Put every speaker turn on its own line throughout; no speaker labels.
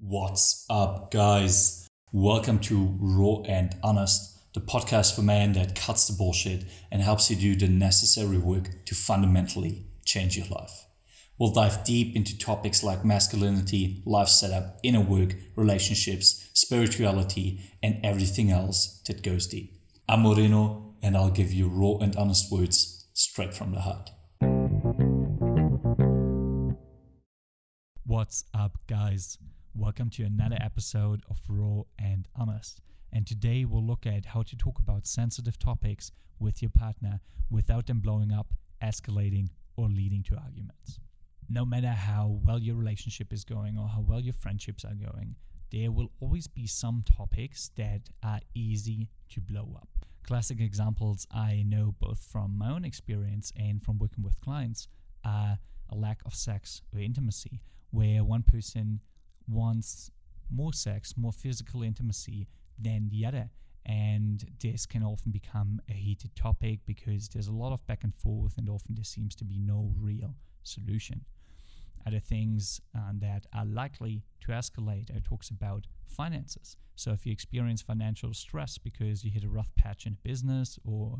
What's up, guys? Welcome to Raw and Honest, the podcast for men that cuts the bullshit and helps you do the necessary work to fundamentally change your life. We'll dive deep into topics like masculinity, life setup, inner work, relationships, spirituality, and everything else that goes deep. I'm Moreno, and I'll give you raw and honest words straight from the heart.
What's up, guys? Welcome to another mm-hmm. episode of Raw and Honest. And today we'll look at how to talk about sensitive topics with your partner without them blowing up, escalating, or leading to arguments. No matter how well your relationship is going or how well your friendships are going, there will always be some topics that are easy to blow up. Classic examples I know both from my own experience and from working with clients are a lack of sex or intimacy, where one person wants more sex, more physical intimacy than the other. And this can often become a heated topic because there's a lot of back and forth, and often there seems to be no real solution. Other things uh, that are likely to escalate are talks about finances. So, if you experience financial stress because you hit a rough patch in business, or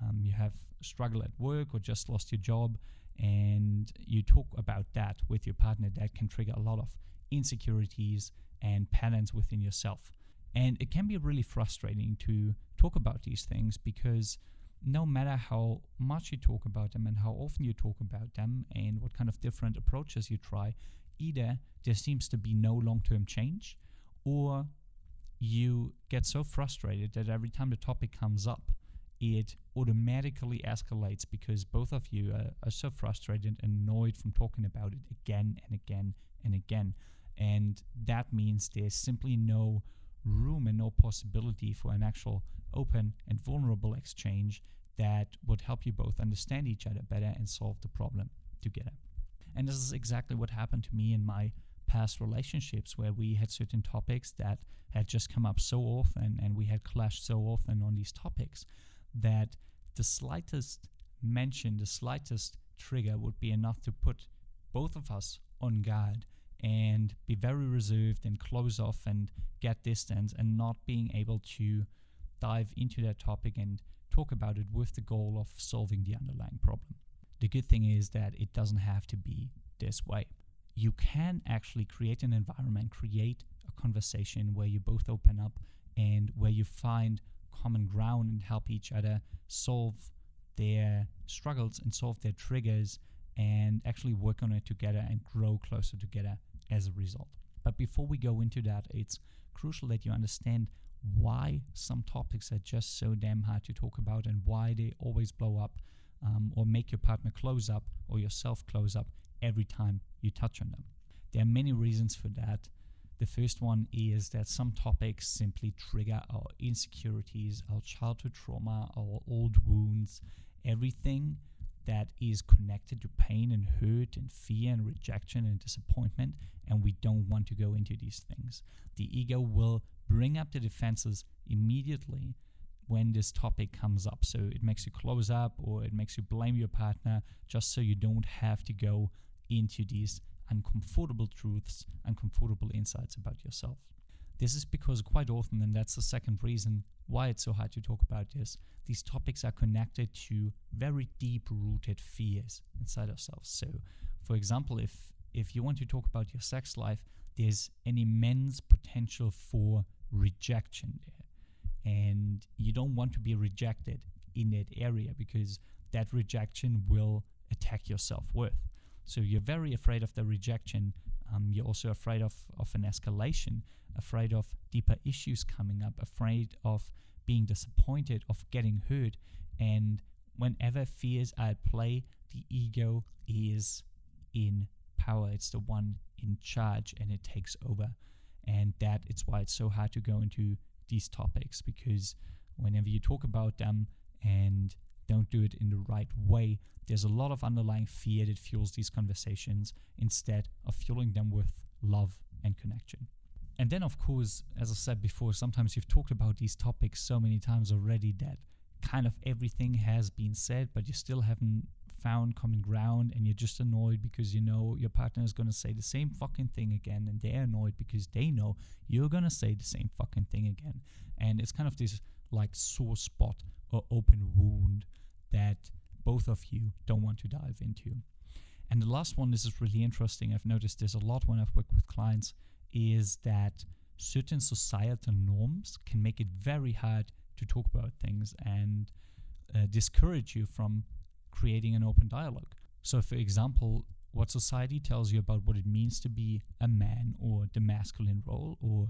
um, you have struggle at work, or just lost your job, and you talk about that with your partner, that can trigger a lot of insecurities and patterns within yourself. And it can be really frustrating to talk about these things because no matter how much you talk about them and how often you talk about them and what kind of different approaches you try, either there seems to be no long term change or you get so frustrated that every time the topic comes up, it automatically escalates because both of you are, are so frustrated and annoyed from talking about it again and again and again. And that means there's simply no room and no possibility for an actual open and vulnerable exchange that would help you both understand each other better and solve the problem together. And this is exactly what happened to me in my past relationships where we had certain topics that had just come up so often and we had clashed so often on these topics that the slightest mention, the slightest trigger would be enough to put both of us on guard and be very reserved and close off and get distance and not being able to dive into that topic and talk about it with the goal of solving the underlying problem. The good thing is that it doesn't have to be this way. You can actually create an environment, create a conversation where you both open up and where you find common ground and help each other solve their struggles and solve their triggers and actually work on it together and grow closer together as a result. But before we go into that, it's crucial that you understand why some topics are just so damn hard to talk about and why they always blow up um, or make your partner close up or yourself close up every time you touch on them. There are many reasons for that. The first one is that some topics simply trigger our insecurities, our childhood trauma, our old wounds, everything that is connected to pain and hurt and fear and rejection and disappointment, and we don't want to go into these things. The ego will bring up the defenses immediately when this topic comes up. So it makes you close up or it makes you blame your partner just so you don't have to go into these uncomfortable truths, uncomfortable insights about yourself. This is because quite often, and that's the second reason why it's so hard to talk about this, these topics are connected to very deep rooted fears inside ourselves. So, for example, if if you want to talk about your sex life, there's an immense potential for rejection there. And you don't want to be rejected in that area because that rejection will attack your self worth. So you're very afraid of the rejection. Um, you're also afraid of, of an escalation, afraid of deeper issues coming up, afraid of being disappointed, of getting hurt. And whenever fears are at play, the ego is in power. It's the one in charge and it takes over. And that it's why it's so hard to go into these topics because whenever you talk about them and don't do it in the right way, there's a lot of underlying fear that fuels these conversations instead of fueling them with love and connection. And then, of course, as I said before, sometimes you've talked about these topics so many times already that kind of everything has been said, but you still haven't found common ground and you're just annoyed because you know your partner is going to say the same fucking thing again and they're annoyed because they know you're going to say the same fucking thing again and it's kind of this like sore spot or open wound that both of you don't want to dive into and the last one this is really interesting i've noticed this a lot when i've worked with clients is that certain societal norms can make it very hard to talk about things and uh, discourage you from creating an open dialogue. So, for example, what society tells you about what it means to be a man or the masculine role or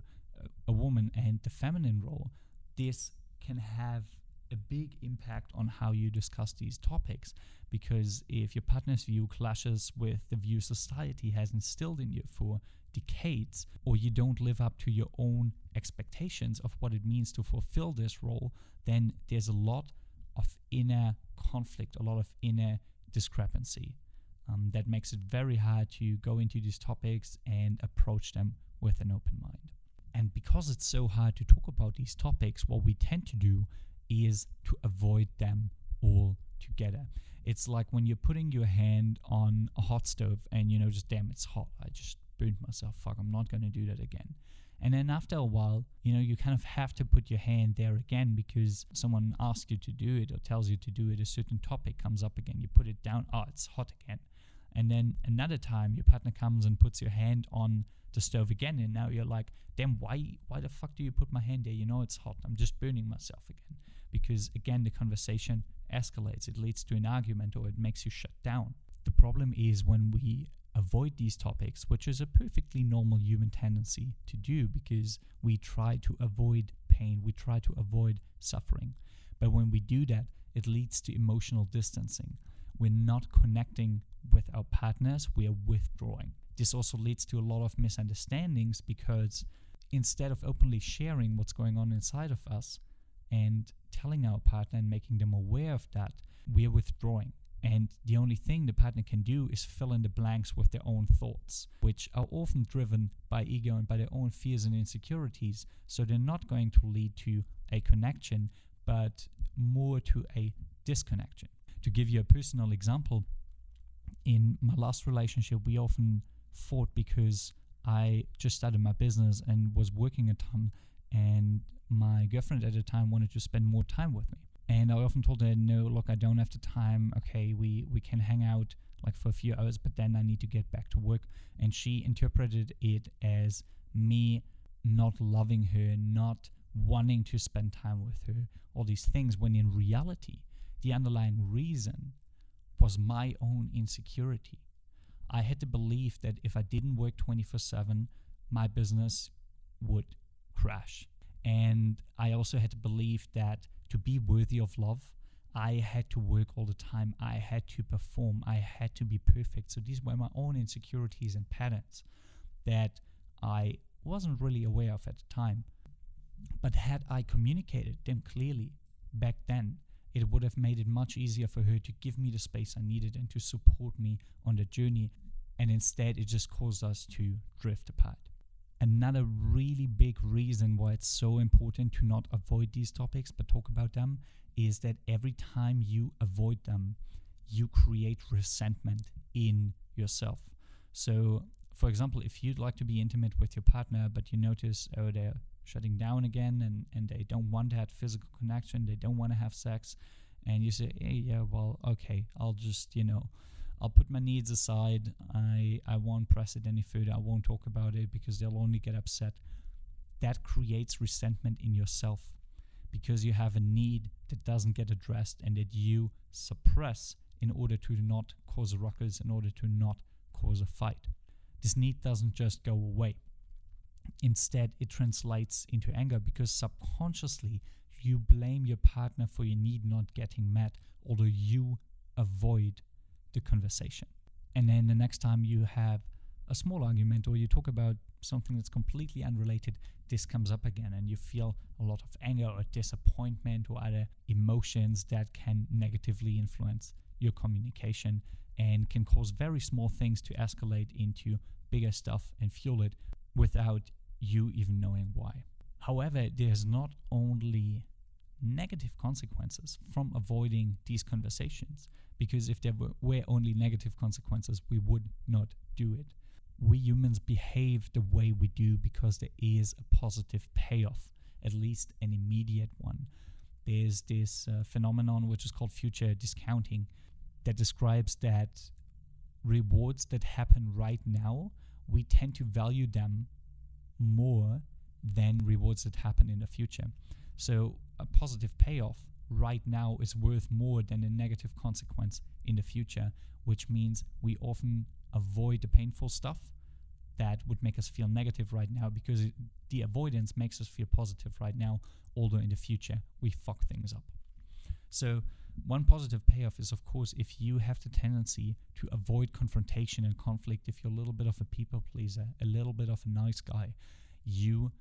a woman and the feminine role, this can have a big impact on how you discuss these topics because if your partner's view clashes with the view society has instilled in you for decades or you don't live up to your own expectations of what it means to fulfill this role then there's a lot of inner conflict, a lot of inner discrepancy. Um, that makes it very hard to go into these topics and approach them with an open mind. And because it's so hard to talk about these topics, what we tend to do is to avoid them all together. It's like when you're putting your hand on a hot stove and you know, just damn, it's hot. I just burned myself. Fuck, I'm not going to do that again. And then after a while, you know, you kind of have to put your hand there again because someone asks you to do it or tells you to do it. A certain topic comes up again. You put it down. Oh, it's hot again. And then another time, your partner comes and puts your hand on the stove again, and now you're like, "Damn, why? Why the fuck do you put my hand there? You know it's hot. I'm just burning myself again." Because again, the conversation escalates. It leads to an argument, or it makes you shut down. The problem is when we avoid these topics, which is a perfectly normal human tendency to do because we try to avoid pain, we try to avoid suffering. But when we do that, it leads to emotional distancing. We're not connecting with our partners, we are withdrawing. This also leads to a lot of misunderstandings because instead of openly sharing what's going on inside of us and telling our partner and making them aware of that, we are withdrawing. And the only thing the partner can do is fill in the blanks with their own thoughts, which are often driven by ego and by their own fears and insecurities. So they're not going to lead to a connection, but more to a disconnection. To give you a personal example, in my last relationship, we often fought because I just started my business and was working a ton, and my girlfriend at the time wanted to spend more time with me. And I often told her, no, look, I don't have the time. Okay, we, we can hang out like for a few hours, but then I need to get back to work. And she interpreted it as me not loving her, not wanting to spend time with her, all these things, when in reality, the underlying reason was my own insecurity. I had to believe that if I didn't work 24 7, my business would crash. And I also had to believe that to be worthy of love, I had to work all the time. I had to perform. I had to be perfect. So these were my own insecurities and patterns that I wasn't really aware of at the time. But had I communicated them clearly back then, it would have made it much easier for her to give me the space I needed and to support me on the journey. And instead, it just caused us to drift apart. Another really big reason why it's so important to not avoid these topics but talk about them is that every time you avoid them, you create resentment in yourself. So, for example, if you'd like to be intimate with your partner, but you notice, oh, they're shutting down again and, and they don't want that physical connection, they don't want to have sex, and you say, hey, yeah, well, okay, I'll just, you know, I'll put my needs aside. I, I won't press it any further. I won't talk about it because they'll only get upset. That creates resentment in yourself because you have a need that doesn't get addressed and that you suppress in order to not cause a ruckus, in order to not cause a fight. This need doesn't just go away. Instead, it translates into anger because subconsciously you blame your partner for your need not getting met, although you avoid the conversation. And then the next time you have a small argument or you talk about something that's completely unrelated, this comes up again and you feel a lot of anger or disappointment or other emotions that can negatively influence your communication and can cause very small things to escalate into bigger stuff and fuel it without you even knowing why. However, there's not only negative consequences from avoiding these conversations. Because if there were, only negative consequences, we would not do it. We humans behave the way we do because there is a positive payoff, at least an immediate one. There's this uh, phenomenon which is called future discounting that describes that rewards that happen right now, we tend to value them more than rewards that happen in the future. So a positive payoff right now is worth more than a negative consequence in the future, which means we often avoid the painful stuff that would make us feel negative right now because it, the avoidance makes us feel positive right now, although in the future we fuck things up. So, one positive payoff is, of course, if you have the tendency to avoid confrontation and conflict, if you're a little bit of a people pleaser, a little bit of a nice guy, you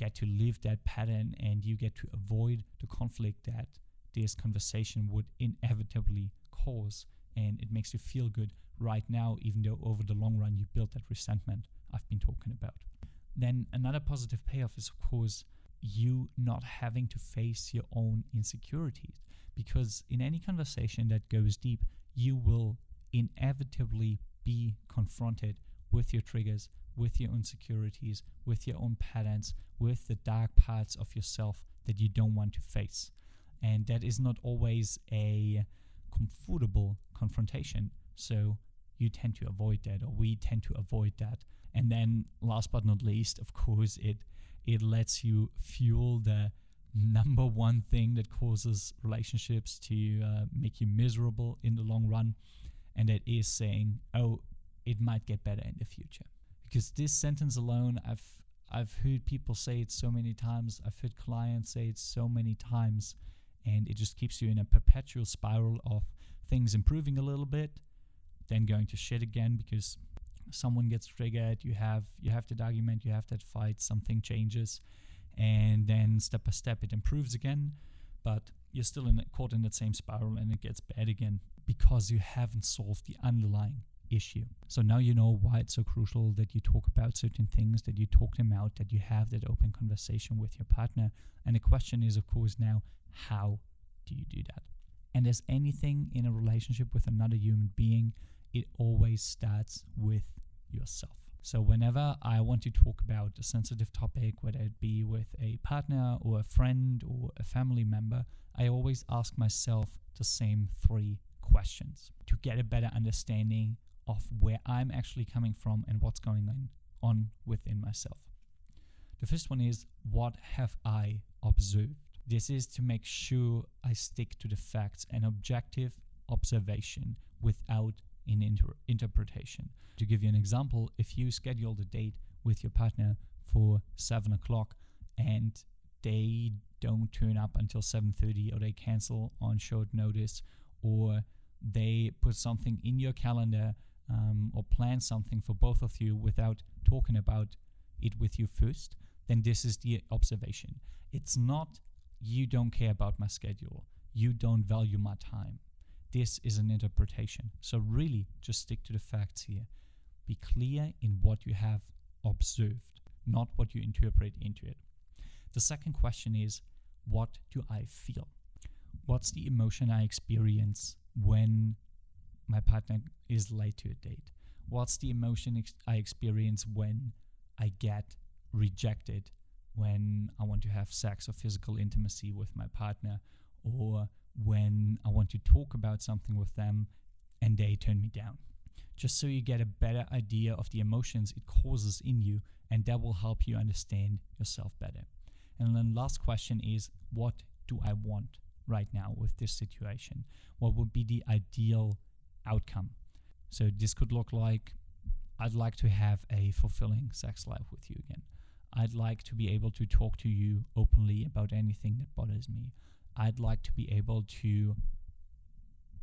get to live that pattern and you get to avoid the conflict that this conversation would inevitably cause. And it makes you feel good right now, even though over the long run you build that resentment I've been talking about. Then another positive payoff is, of course, you not having to face your own insecurities. Because in any conversation that goes deep, you will inevitably be confronted with your triggers, with your own insecurities, with your own patterns, with the dark parts of yourself that you don't want to face. And that is not always a comfortable confrontation. So you tend to avoid that, or we tend to avoid that. And then, last but not least, of course, it it lets you fuel the number one thing that causes relationships to uh, make you miserable in the long run, and that is saying, "Oh, it might get better in the future." Because this sentence alone i've i've heard people say it so many times. I've heard clients say it so many times and it just keeps you in a perpetual spiral of things improving a little bit then going to shit again because someone gets triggered. You have you have that argument you have that fight something changes and then step by step it improves again but you're still in caught in that same spiral and it gets bad again because you haven't solved the underlying issue. So now you know why it's so crucial that you talk about certain things, that you talk them out, that you have that open conversation with your partner. And the question is, of course, now, how do you do that? And as anything in a relationship with another human being, it always starts with yourself. So, whenever I want to talk about a sensitive topic, whether it be with a partner or a friend or a family member, I always ask myself the same three questions to get a better understanding of where I'm actually coming from and what's going on, on within myself. The first one is what have I observed? This is to make sure I stick to the facts and objective observation without an inter- interpretation. To give you an example, if you schedule the date with your partner for seven o'clock and they don't turn up until 7.30 or they cancel on short notice or they put something in your calendar um, or plan something for both of you without talking about it with you first, then this is the observation. It's not you don't care about my schedule, you don't value my time. This is an interpretation. So, really, just stick to the facts here. Be clear in what you have observed, not what you interpret into it. The second question is what do I feel? What's the emotion I experience when my partner is late to a date? What's the emotion ex- I experience when I get rejected, when I want to have sex or physical intimacy with my partner, or when I want to talk about something with them and they turn me down? Just so you get a better idea of the emotions it causes in you, and that will help you understand yourself better. And then last question is what do I want right now with this situation? What would be the ideal outcome. So this could look like I'd like to have a fulfilling sex life with you again. I'd like to be able to talk to you openly about anything that bothers me. I'd like to be able to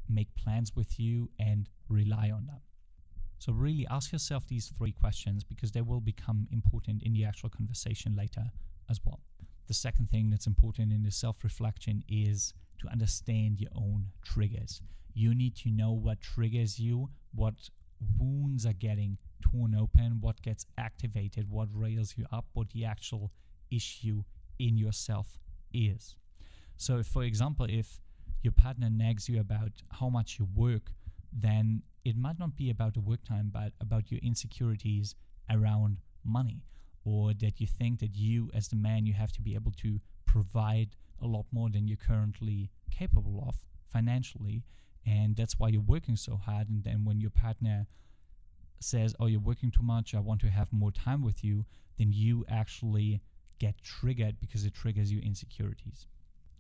make plans with you and rely on them. So, really ask yourself these three questions because they will become important in the actual conversation later as well. The second thing that's important in the self reflection is to understand your own triggers you need to know what triggers you, what wounds are getting torn open, what gets activated, what rails you up, what the actual issue in yourself is. So, if, for example, if your partner nags you about how much you work, then it might not be about the work time, but about your insecurities around money, or that you think that you, as the man, you have to be able to provide a lot more than you're currently capable of financially, and that's why you're working so hard. And then when your partner says, "Oh, you're working too much. I want to have more time with you," then you actually get triggered because it triggers your insecurities.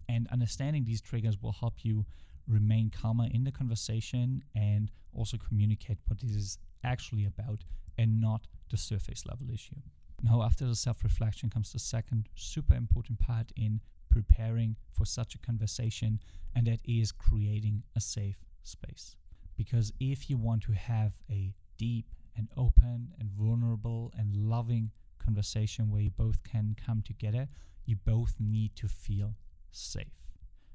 And understanding these triggers will help you remain calmer in the conversation and also communicate what this is actually about and not the surface level issue. Now, after the self reflection comes the second super important part in preparing for such a conversation, and that is creating a safe space. Because if you want to have a deep and open and vulnerable and loving conversation where you both can come together, you both need to feel safe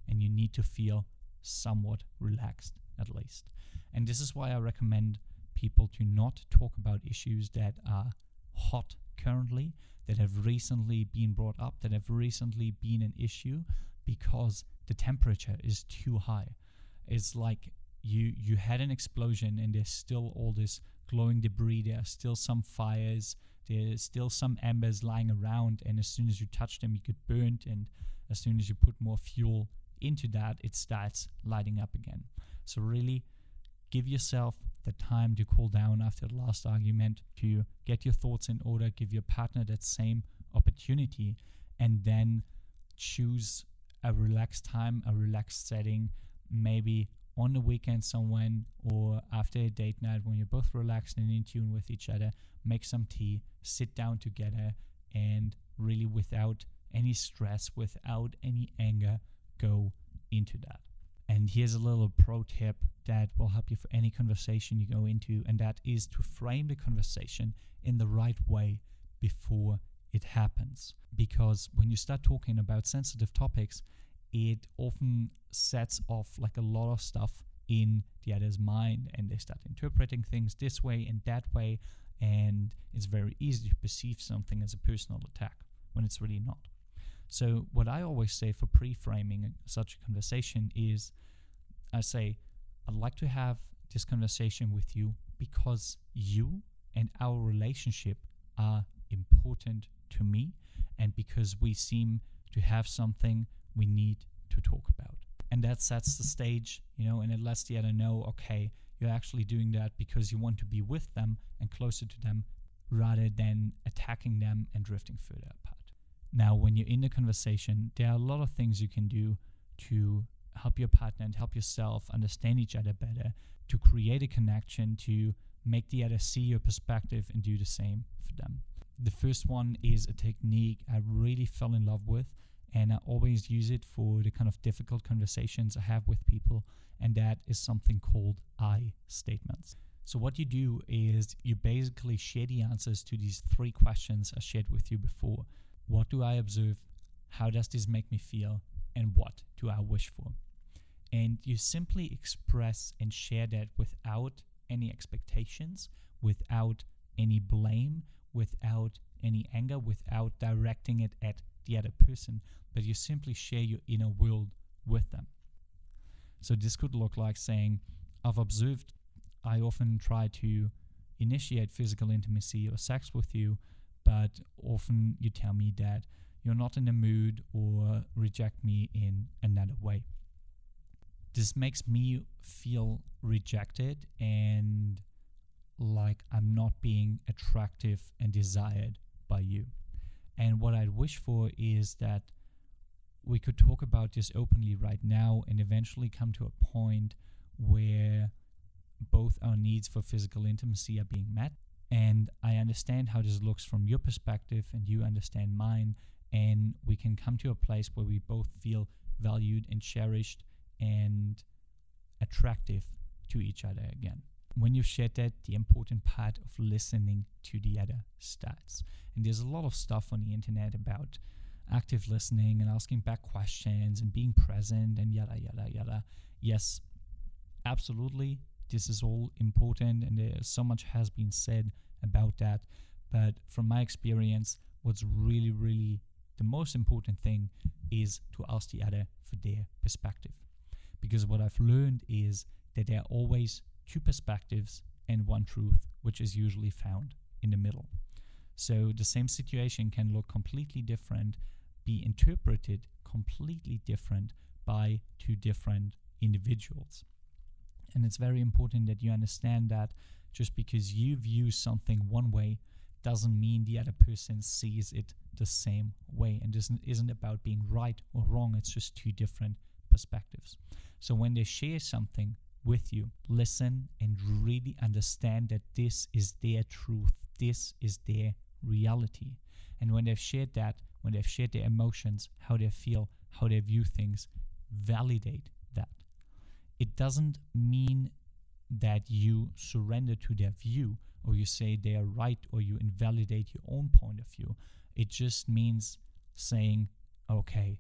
and you need to feel somewhat relaxed at least. And this is why I recommend people to not talk about issues that are hot currently, that have recently been brought up, that have recently been an issue, because the temperature is too high. It's like you you had an explosion and there's still all this glowing debris, there are still some fires, there's still some embers lying around, and as soon as you touch them, you get burnt, and as soon as you put more fuel into that, it starts lighting up again. So, really give yourself the time to cool down after the last argument, to get your thoughts in order, give your partner that same opportunity, and then choose a relaxed time, a relaxed setting, maybe on the weekend someone or after a date night when you're both relaxed and in tune with each other, make some tea, sit down together, and really without any stress, without any anger, go into that. And here's a little pro tip that will help you for any conversation you go into, and that is to frame the conversation in the right way before it happens. Because when you start talking about sensitive topics, it often sets off like a lot of stuff in the other's mind, and they start interpreting things this way and that way, and it's very easy to perceive something as a personal attack when it's really not. So, what I always say for pre framing such a conversation is I say, I'd like to have this conversation with you because you and our relationship are important to me, and because we seem to have something we need to talk about. And that sets the stage, you know, and it lets the other know, okay, you're actually doing that because you want to be with them and closer to them rather than attacking them and drifting further. Now, when you're in the conversation, there are a lot of things you can do to help your partner and help yourself understand each other better, to create a connection, to make the other see your perspective and do the same for them. The first one is a technique I really fell in love with, and I always use it for the kind of difficult conversations I have with people, and that is something called I statements. So, what you do is you basically share the answers to these three questions I shared with you before. What do I observe? How does this make me feel? And what do I wish for? And you simply express and share that without any expectations, without any blame, without any anger, without directing it at the other person, but you simply share your inner world with them. So this could look like saying, I've observed I often try to initiate physical intimacy or sex with you, but often you tell me that you're not in the mood or reject me in another way. This makes me feel rejected and like I'm not being attractive and desired by you. And what I'd wish for is that we could talk about this openly right now and eventually come to a point where both our needs for physical intimacy are being met. And I understand how this looks from your perspective, and you understand mine. And we can come to a place where we both feel valued and cherished and attractive to each other again. When you've shared that, the important part of listening to the other starts. And there's a lot of stuff on the internet about active listening and asking back questions and being present and yada, yada, yada. Yes, absolutely. This is all important and there so much has been said about that. But from my experience, what's really, really the most important thing is to ask the other for their perspective. Because what I've learned is that there are always two perspectives and one truth, which is usually found in the middle. So the same situation can look completely different, be interpreted completely different by two different individuals. And it's very important that you understand that just because you view something one way doesn't mean the other person sees it the same way. And this isn't about being right or wrong, it's just two different perspectives. So when they share something with you, listen and really understand that this is their truth, this is their reality. And when they've shared that, when they've shared their emotions, how they feel, how they view things, validate that. It doesn't mean that you surrender to their view or you say they are right or you invalidate your own point of view. It just means saying, okay,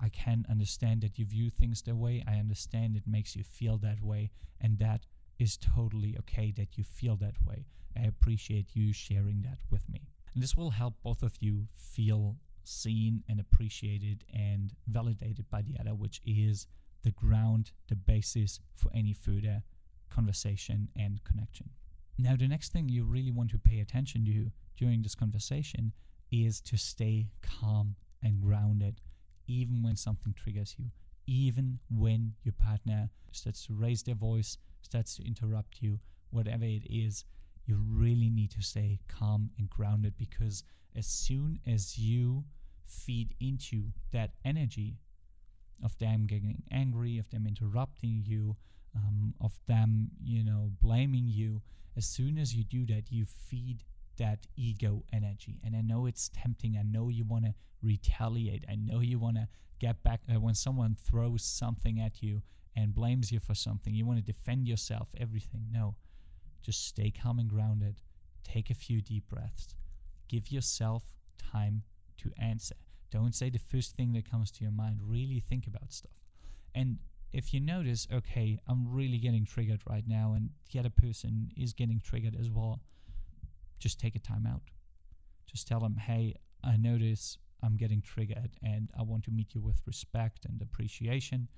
I can understand that you view things that way. I understand it makes you feel that way. And that is totally okay that you feel that way. I appreciate you sharing that with me. And this will help both of you feel seen and appreciated and validated by the other, which is the ground, the basis for any further conversation and connection. Now, the next thing you really want to pay attention to during this conversation is to stay calm and grounded, even when something triggers you, even when your partner starts to raise their voice, starts to interrupt you, whatever it is, you really need to stay calm and grounded because as soon as you feed into that energy of them getting angry, of them interrupting you, um, of them, you know, blaming you, as soon as you do that, you feed that ego energy. And I know it's tempting. I know you want to retaliate. I know you want to get back uh, when someone throws something at you and blames you for something. You want to defend yourself, everything. No, just stay calm and grounded. Take a few deep breaths. Give yourself time to answer. Don't say the first thing that comes to your mind. Really think about stuff. And if you notice, okay, I'm really getting triggered right now, and the other person is getting triggered as well, just take a time out. Just tell them, hey, I notice I'm getting triggered, and I want to meet you with respect and appreciation,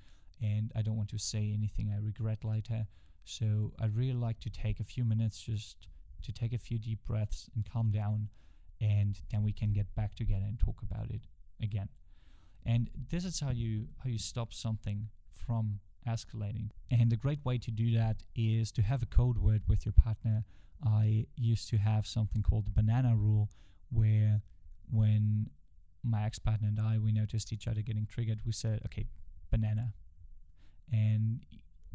and I don't want to say anything I regret later. So I'd really like to take a few minutes just to take a few deep breaths and calm down, and then we can get back together and talk about it again. And this is how you how you stop something from escalating. And a great way to do that is to have a code word with your partner. I used to have something called the banana rule where when my ex-partner and I we noticed each other getting triggered, we said, "Okay, banana." And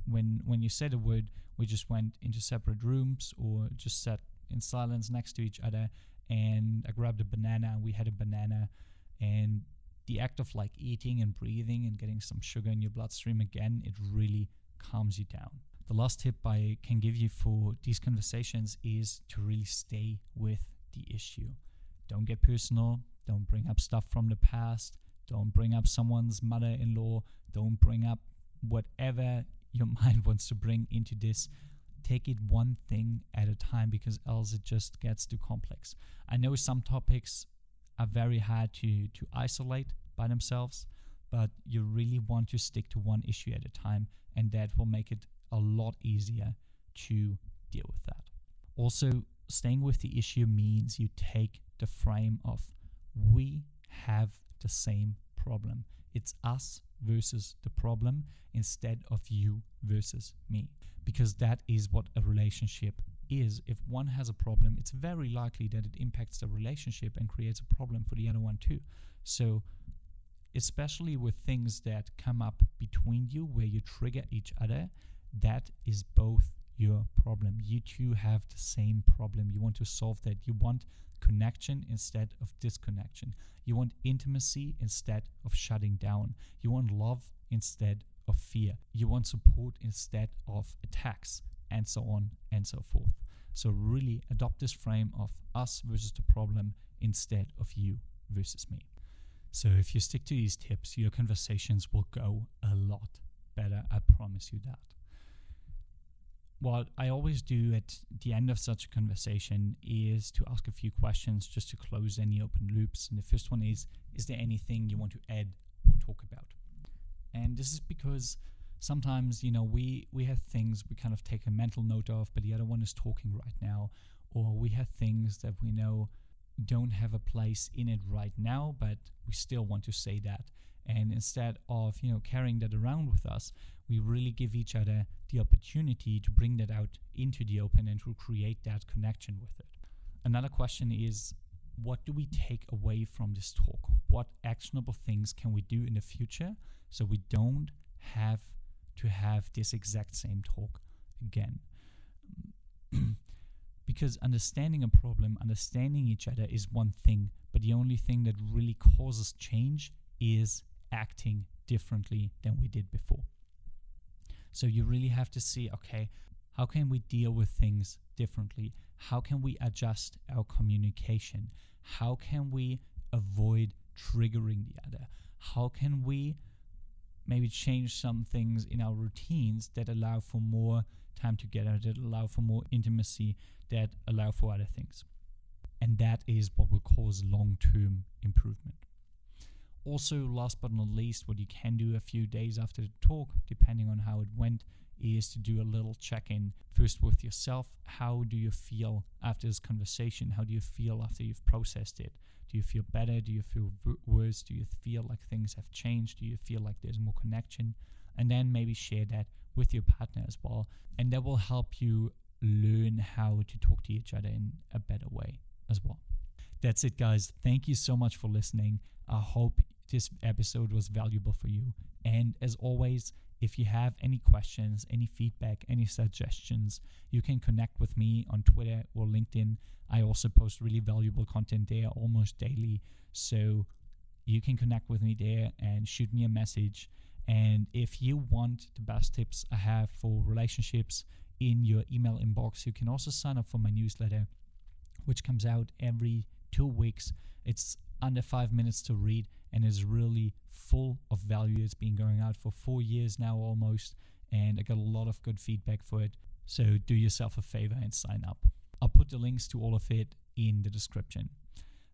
when when you said a word, we just went into separate rooms or just sat in silence next to each other and I grabbed a banana and we had a banana and the act of like eating and breathing and getting some sugar in your bloodstream again, it really calms you down. The last tip I can give you for these conversations is to really stay with the issue. Don't get personal. Don't bring up stuff from the past. Don't bring up someone's mother in law. Don't bring up whatever your mind wants to bring into this. Take it one thing at a time because else it just gets too complex. I know some topics are very hard to, to isolate by themselves, but you really want to stick to one issue at a time, and that will make it a lot easier to deal with that. Also, staying with the issue means you take the frame of we have the same problem. It's us versus the problem instead of you versus me, because that is what a relationship is if one has a problem, it's very likely that it impacts the relationship and creates a problem for the other one too. So, especially with things that come up between you where you trigger each other, that is both your problem. You two have the same problem. You want to solve that. You want connection instead of disconnection. You want intimacy instead of shutting down. You want love instead of fear. You want support instead of attacks and so on and so forth. So, really adopt this frame of us versus the problem instead of you versus me. So, if you stick to these tips, your conversations will go a lot better. I promise you that. what I always do at the end of such a conversation is to ask a few questions just to close any open loops. And the first one is Is there anything you want to add or talk about? And this is because sometimes, you know, we, we have things we kind of take a mental note of, but the other one is talking right now. Or we have things that we know don't have a place in it right now, but we still want to say that. And instead of, you know, carrying that around with us, we really give each other the opportunity to bring that out into the open and to create that connection with it. Another question is what do we take away from this talk? What actionable things can we do in the future so we don't have to have this exact same talk again? because understanding a problem, understanding each other is one thing, but the only thing that really causes change is acting differently than we did before. So you really have to see okay, how can we deal with things differently? How can we adjust our communication? How can we avoid triggering the other? How can we maybe change some things in our routines that allow for more time together, that allow for more intimacy, that allow for other things? And that is what will cause long term improvement. Also, last but not least, what you can do a few days after the talk, depending on how it went, is to do a little check in first with yourself. How do you feel after this conversation? How do you feel after you've processed it? Do you feel better? Do you feel worse? Do you feel like things have changed? Do you feel like there's more connection? And then maybe share that with your partner as well. And that will help you learn how to talk to each other in a better way as well. That's it, guys. Thank you so much for listening. I hope this episode was valuable for you. And as always, if you have any questions, any feedback, any suggestions, you can connect with me on Twitter or LinkedIn. I also post really valuable content there almost daily. So you can connect with me there and shoot me a message. And if you want the best tips I have for relationships in your email inbox, you can also sign up for my newsletter, which comes out every two weeks. It's under five minutes to read and is really full of value. It's been going out for four years now almost, and I got a lot of good feedback for it. So do yourself a favor and sign up. I'll put the links to all of it in the description.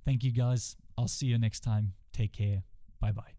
Thank you guys. I'll see you next time. Take care. Bye bye.